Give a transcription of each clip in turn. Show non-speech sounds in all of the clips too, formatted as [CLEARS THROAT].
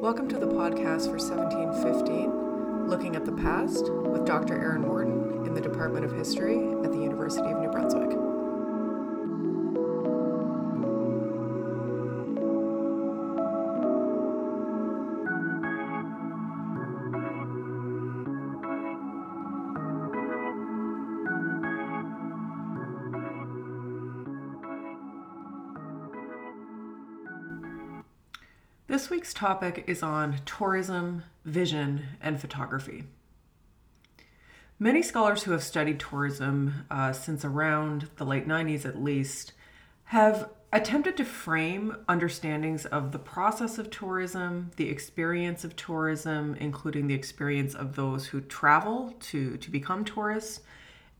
Welcome to the podcast for 1715, looking at the past with Dr. Aaron Morton in the Department of History at the University of New Brunswick. This week's topic is on tourism, vision, and photography. Many scholars who have studied tourism uh, since around the late 90s at least have attempted to frame understandings of the process of tourism, the experience of tourism, including the experience of those who travel to, to become tourists,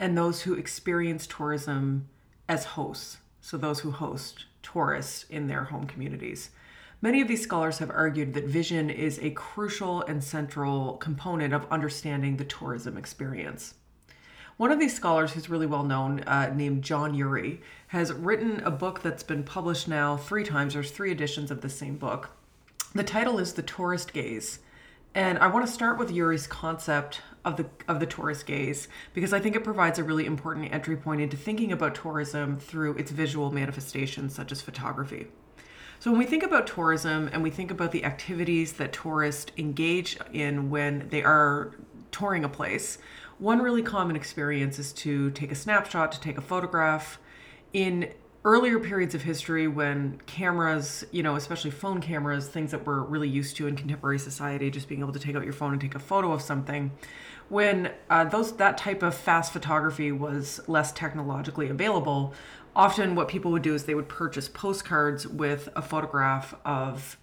and those who experience tourism as hosts, so those who host tourists in their home communities. Many of these scholars have argued that vision is a crucial and central component of understanding the tourism experience. One of these scholars, who's really well known, uh, named John Urry, has written a book that's been published now three times. There's three editions of the same book. The title is The Tourist Gaze. And I want to start with Urry's concept of the of the tourist gaze because I think it provides a really important entry point into thinking about tourism through its visual manifestations such as photography. So when we think about tourism and we think about the activities that tourists engage in when they are touring a place, one really common experience is to take a snapshot, to take a photograph. In earlier periods of history when cameras, you know, especially phone cameras, things that we're really used to in contemporary society, just being able to take out your phone and take a photo of something, when uh, those that type of fast photography was less technologically available, often what people would do is they would purchase postcards with a photograph of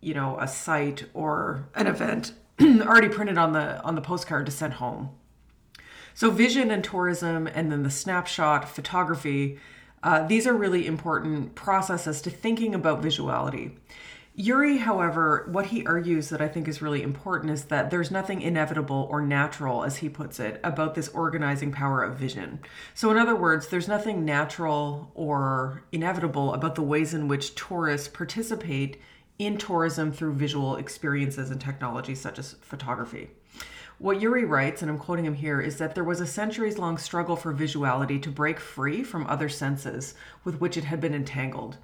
you know a site or an event [CLEARS THROAT] already printed on the on the postcard to send home. So vision and tourism and then the snapshot photography uh, these are really important processes to thinking about visuality Urry, however, what he argues that I think is really important is that there's nothing inevitable or natural, as he puts it, about this organizing power of vision. So, in other words, there's nothing natural or inevitable about the ways in which tourists participate in tourism through visual experiences and technologies such as photography. What Urry writes, and I'm quoting him here, is that there was a centuries long struggle for visuality to break free from other senses with which it had been entangled.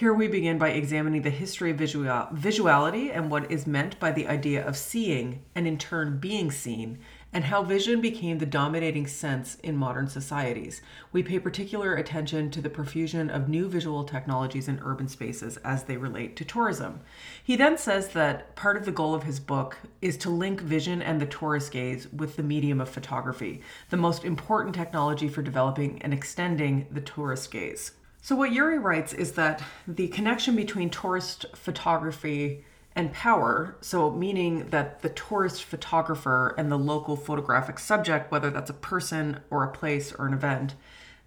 Here we begin by examining the history of visual, visuality and what is meant by the idea of seeing and in turn being seen, and how vision became the dominating sense in modern societies. We pay particular attention to the profusion of new visual technologies in urban spaces as they relate to tourism. He then says that part of the goal of his book is to link vision and the tourist gaze with the medium of photography, the most important technology for developing and extending the tourist gaze. So, what Urry writes is that the connection between tourist photography and power, so meaning that the tourist photographer and the local photographic subject, whether that's a person or a place or an event,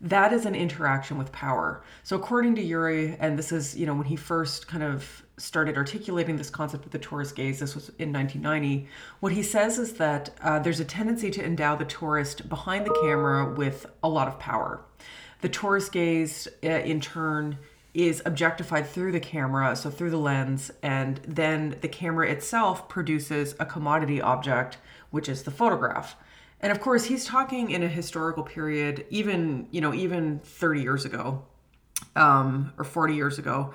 that is an interaction with power. So, according to Urry, and this is, you know, when he first kind of started articulating this concept of the tourist gaze, this was in 1990, what he says is that uh, there's a tendency to endow the tourist behind the camera with a lot of power. The tourist gaze, uh, in turn, is objectified through the camera, so through the lens, and then the camera itself produces a commodity object, which is the photograph. And of course, he's talking in a historical period, even you know, even 30 years ago, um, or 40 years ago.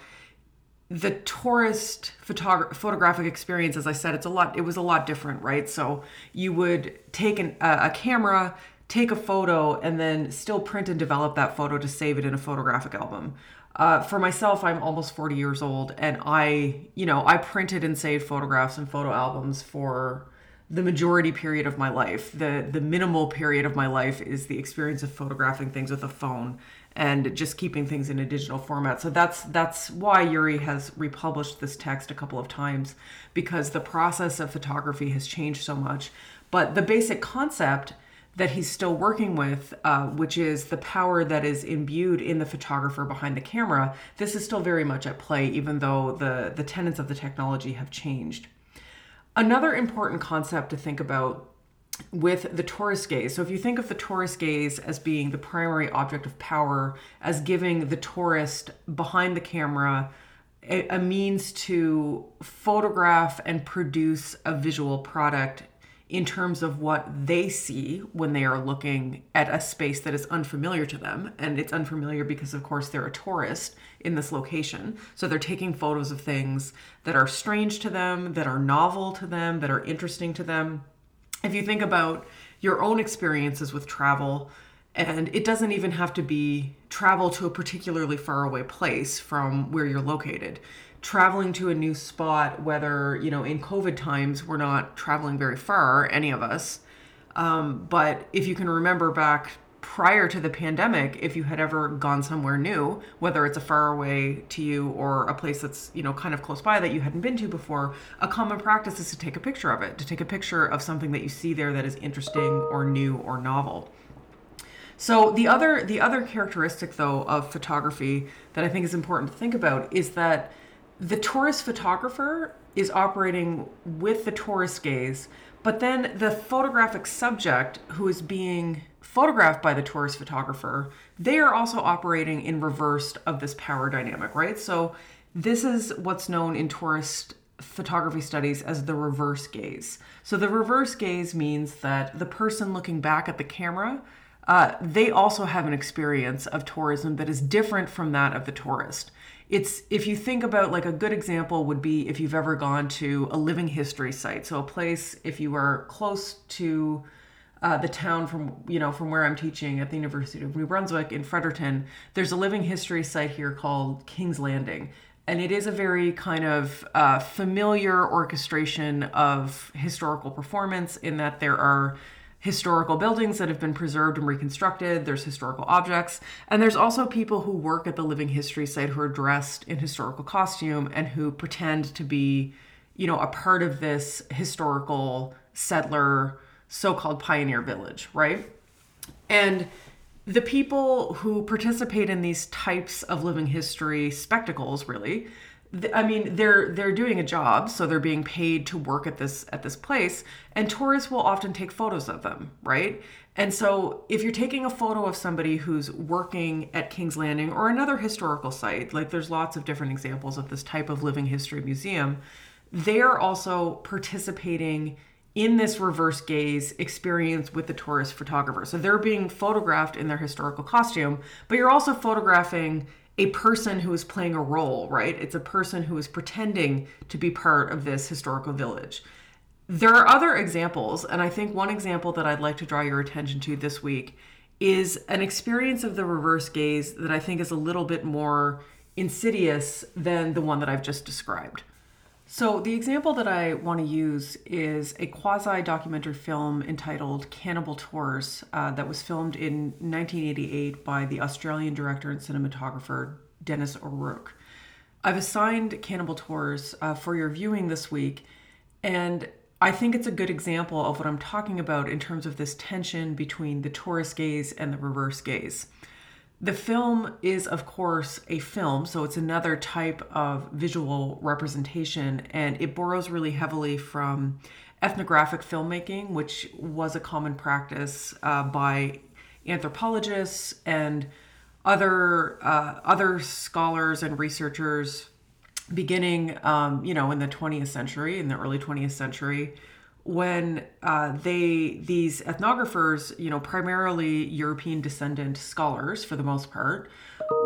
The tourist photog- photographic experience, as I said, it's a lot. It was a lot different, right? So you would take an, a camera, take a photo and then still print and develop that photo to save it in a photographic album. Uh, for myself, I'm almost 40 years old, and I, you know, I printed and saved photographs and photo albums for the majority period of my life. The the minimal period of my life is the experience of photographing things with a phone and just keeping things in a digital format. So that's that's why Urry has republished this text a couple of times because the process of photography has changed so much. But the basic concept that he's still working with, uh, which is the power that is imbued in the photographer behind the camera, this is still very much at play, even though the, the tenets of the technology have changed. Another important concept to think about with the tourist gaze. So, if you think of the tourist gaze as being the primary object of power, as giving the tourist behind the camera a, a means to photograph and produce a visual product in terms of what they see when they are looking at a space that is unfamiliar to them. And it's unfamiliar because, of course, they're a tourist in this location. So they're taking photos of things that are strange to them, that are novel to them, that are interesting to them. If you think about your own experiences with travel, and it doesn't even have to be travel to a particularly far away place from where you're located traveling to a new spot, whether, you know, in COVID times, we're not traveling very far, any of us. Um, but if you can remember back prior to the pandemic, if you had ever gone somewhere new, whether it's a far away to you or a place that's, you know, kind of close by that you hadn't been to before, a common practice is to take a picture of it, to take a picture of something that you see there that is interesting or new or novel. So the other the other characteristic though of photography that I think is important to think about is that the tourist photographer is operating with the tourist gaze, but then the photographic subject who is being photographed by the tourist photographer, they are also operating in reverse of this power dynamic, right? So this is what's known in tourist photography studies as the reverse gaze. So the reverse gaze means that the person looking back at the camera uh, they also have an experience of tourism that is different from that of the tourist it's if you think about like a good example would be if you've ever gone to a living history site. So a place if you are close to uh, the town from you know from where i'm teaching at the university of new brunswick in fredericton there's a living history site here called king's landing. And it is a very kind of uh, familiar orchestration of historical performance in that there are historical buildings that have been preserved and reconstructed. There's historical objects. And there's also people who work at the Living History site who are dressed in historical costume and who pretend to be, you know, a part of this historical settler, so called pioneer village, right? And the people who participate in these types of living history spectacles really I mean, they're they're doing a job, so they're being paid to work at this at this place, and tourists will often take photos of them, right? And so, if you're taking a photo of somebody who's working at King's Landing or another historical site, like there's lots of different examples of this type of living history museum, they're also participating in this reverse gaze experience with the tourist photographer. So they're being photographed in their historical costume, but you're also photographing a person who is playing a role, right? It's a person who is pretending to be part of this historical village. There are other examples, and I think one example that I'd like to draw your attention to this week is an experience of the reverse gaze that I think is a little bit more insidious than the one that I've just described. So, the example that I want to use is a quasi documentary film entitled Cannibal Tours uh, that was filmed in 1988 by the Australian director and cinematographer Dennis O'Rourke. I've assigned Cannibal Tours uh, for your viewing this week, and I think it's a good example of what I'm talking about in terms of this tension between the tourist gaze and the reverse gaze. The film is, of course, a film, so it's another type of visual representation, and it borrows really heavily from ethnographic filmmaking, which was a common practice uh, by anthropologists and other uh, other scholars and researchers beginning, um, you know, in the 20th century, in the early 20th century, when uh, they these ethnographers, you know, primarily European descendant scholars for the most part,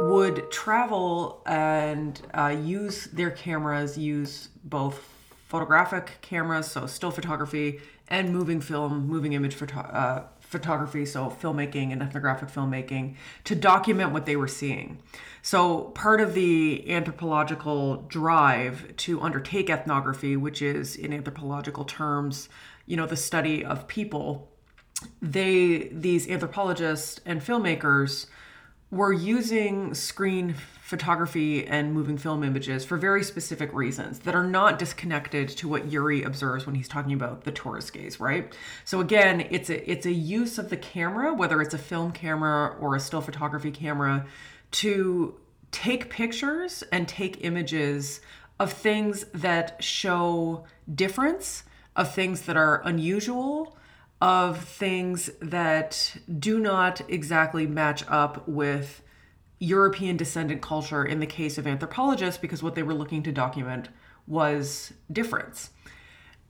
would travel and uh, use their cameras, use both photographic cameras, so still photography, and moving film, moving image photo- uh, photography, so filmmaking and ethnographic filmmaking, to document what they were seeing. So, part of the anthropological drive to undertake ethnography, which is in anthropological terms, you know, the study of people, they, these anthropologists and filmmakers, were using screen photography and moving film images for very specific reasons that are not disconnected to what Urry observes when he's talking about the tourist gaze, right? So again, it's a it's a use of the camera, whether it's a film camera or a still photography camera, to take pictures and take images of things that show difference, of things that are unusual, of things that do not exactly match up with European descendant culture in the case of anthropologists because what they were looking to document was difference.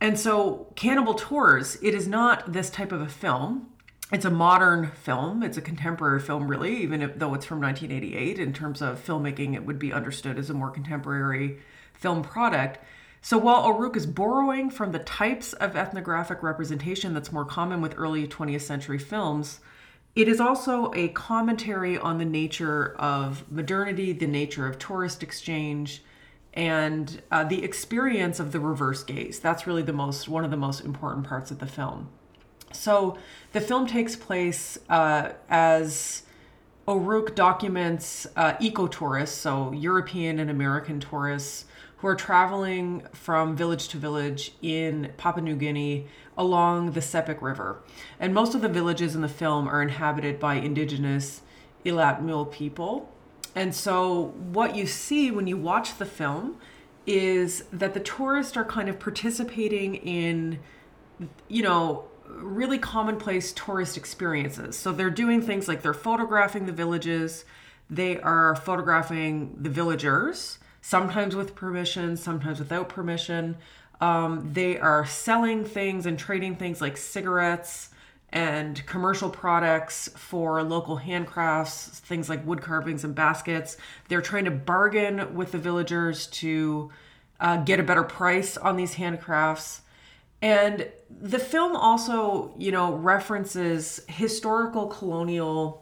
And so, Cannibal Tours, it is not this type of a film. It's a modern film. It's a contemporary film, really, even if, though it's from 1988. In terms of filmmaking, it would be understood as a more contemporary film product. So while O'Rourke is borrowing from the types of ethnographic representation that's more common with early 20th century films, it is also a commentary on the nature of modernity, the nature of tourist exchange, and uh, the experience of the reverse gaze. That's really the most one of the most important parts of the film. So the film takes place uh, as O'Rourke documents uh, eco tourists, so European and American tourists who are traveling from village to village in Papua New Guinea along the Sepik River. And most of the villages in the film are inhabited by indigenous Iatmul people. And so, what you see when you watch the film is that the tourists are kind of participating in, you know, really commonplace tourist experiences. So, they're doing things like they're photographing the villages, they are photographing the villagers, sometimes with permission, sometimes without permission. Um, they are selling things and trading things like cigarettes and commercial products for local handcrafts, things like wood carvings and baskets. They're trying to bargain with the villagers to uh, get a better price on these handcrafts. And the film also, you know, references historical colonial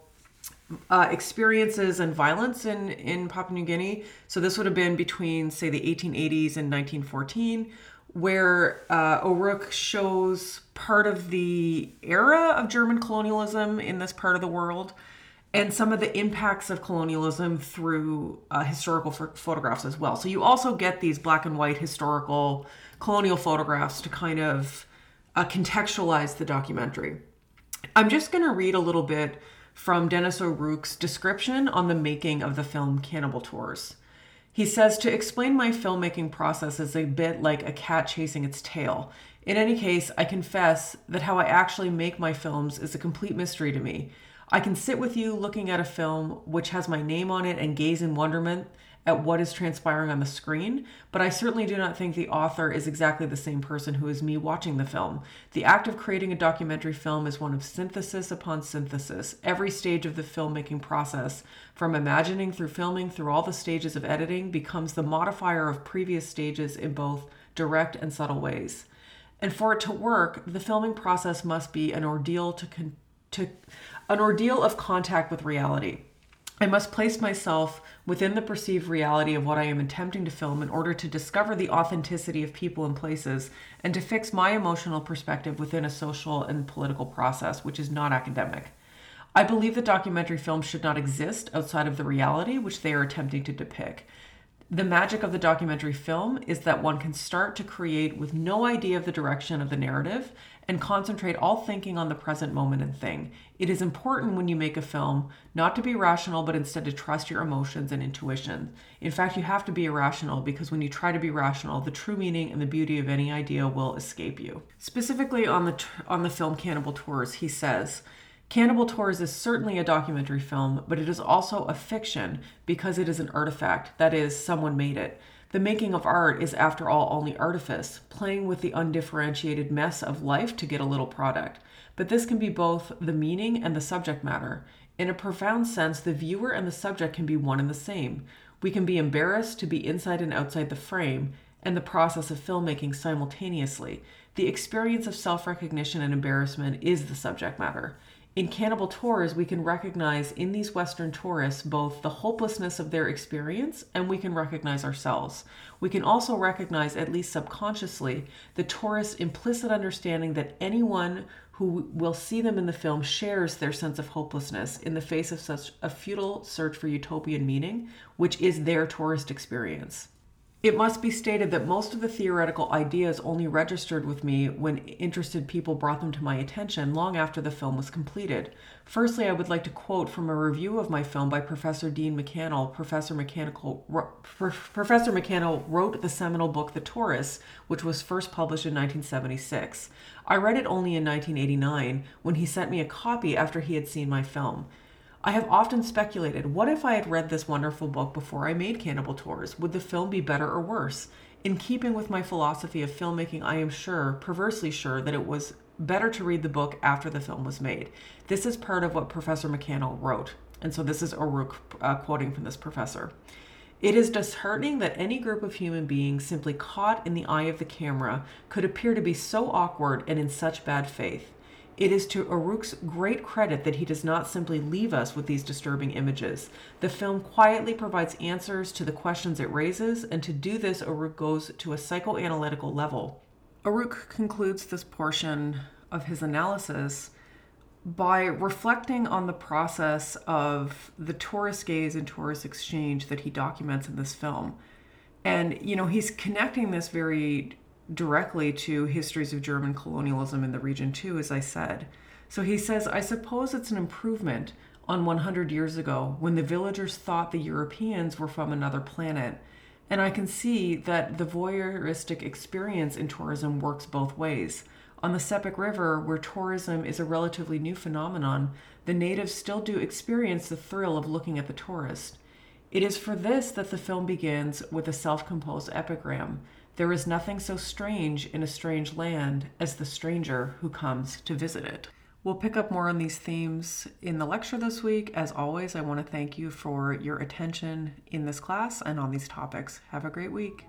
uh, experiences and violence in, in Papua New Guinea. So this would have been between, say, the 1880s and 1914, where uh, O'Rourke shows part of the era of German colonialism in this part of the world and some of the impacts of colonialism through uh, historical ph- photographs as well. So you also get these black and white historical colonial photographs to kind of uh, contextualize the documentary. I'm just going to read a little bit from Dennis O'Rourke's description on the making of the film Cannibal Tours. He says to explain my filmmaking process is a bit like a cat chasing its tail. In any case, I confess that how I actually make my films is a complete mystery to me. I can sit with you looking at a film which has my name on it and gaze in wonderment at what is transpiring on the screen, but I certainly do not think the author is exactly the same person who is me watching the film. The act of creating a documentary film is one of synthesis upon synthesis. Every stage of the filmmaking process, from imagining through filming through all the stages of editing, becomes the modifier of previous stages in both direct and subtle ways. And for it to work, the filming process must be an ordeal to, con- to an ordeal of contact with reality. I must place myself within the perceived reality of what I am attempting to film in order to discover the authenticity of people and places and to fix my emotional perspective within a social and political process, which is not academic. I believe that documentary films should not exist outside of the reality which they are attempting to depict. The magic of the documentary film is that one can start to create with no idea of the direction of the narrative and concentrate all thinking on the present moment and thing. It is important when you make a film not to be rational, but instead to trust your emotions and intuition. In fact, you have to be irrational because when you try to be rational, the true meaning and the beauty of any idea will escape you. Specifically on the on the film Cannibal Tours, he says. Cannibal Tours is certainly a documentary film, but it is also a fiction because it is an artifact. That is, someone made it. The making of art is, after all, only artifice, playing with the undifferentiated mess of life to get a little product. But this can be both the meaning and the subject matter. In a profound sense, the viewer and the subject can be one and the same. We can be embarrassed to be inside and outside the frame and the process of filmmaking simultaneously. The experience of self recognition and embarrassment is the subject matter. In Cannibal Tours, we can recognize in these Western tourists both the hopelessness of their experience and we can recognize ourselves. We can also recognize, at least subconsciously, the tourist's implicit understanding that anyone who will see them in the film shares their sense of hopelessness in the face of such a futile search for utopian meaning, which is their tourist experience. It must be stated that most of the theoretical ideas only registered with me when interested people brought them to my attention long after the film was completed. Firstly, I would like to quote from a review of my film by Professor Dean MacCannell. Professor MacCannell, Professor MacCannell wrote the seminal book The Tourist, which was first published in 1976. I read it only in 1989 when he sent me a copy after he had seen my film. I have often speculated what if I had read this wonderful book before I made Cannibal Tours? Would the film be better or worse? In keeping with my philosophy of filmmaking, I am sure, perversely sure, that it was better to read the book after the film was made. This is part of what Professor MacCannell wrote. And so this is O'Rourke uh, quoting from this professor. It is disheartening that any group of human beings simply caught in the eye of the camera could appear to be so awkward and in such bad faith. It is to O'Rourke's great credit that he does not simply leave us with these disturbing images. The film quietly provides answers to the questions it raises, and to do this, O'Rourke goes to a psychoanalytical level. O'Rourke concludes this portion of his analysis by reflecting on the process of the tourist gaze and tourist exchange that he documents in this film. And, you know, he's connecting this very directly to histories of German colonialism in the region, too, as I said. So he says, I suppose it's an improvement on 100 years ago when the villagers thought the Europeans were from another planet. And I can see that the voyeuristic experience in tourism works both ways. On the Sepik River, where tourism is a relatively new phenomenon, the natives still do experience the thrill of looking at the tourist. It is for this that the film begins with a self composed epigram. There is nothing so strange in a strange land as the stranger who comes to visit it. We'll pick up more on these themes in the lecture this week. As always, I want to thank you for your attention in this class and on these topics. Have a great week.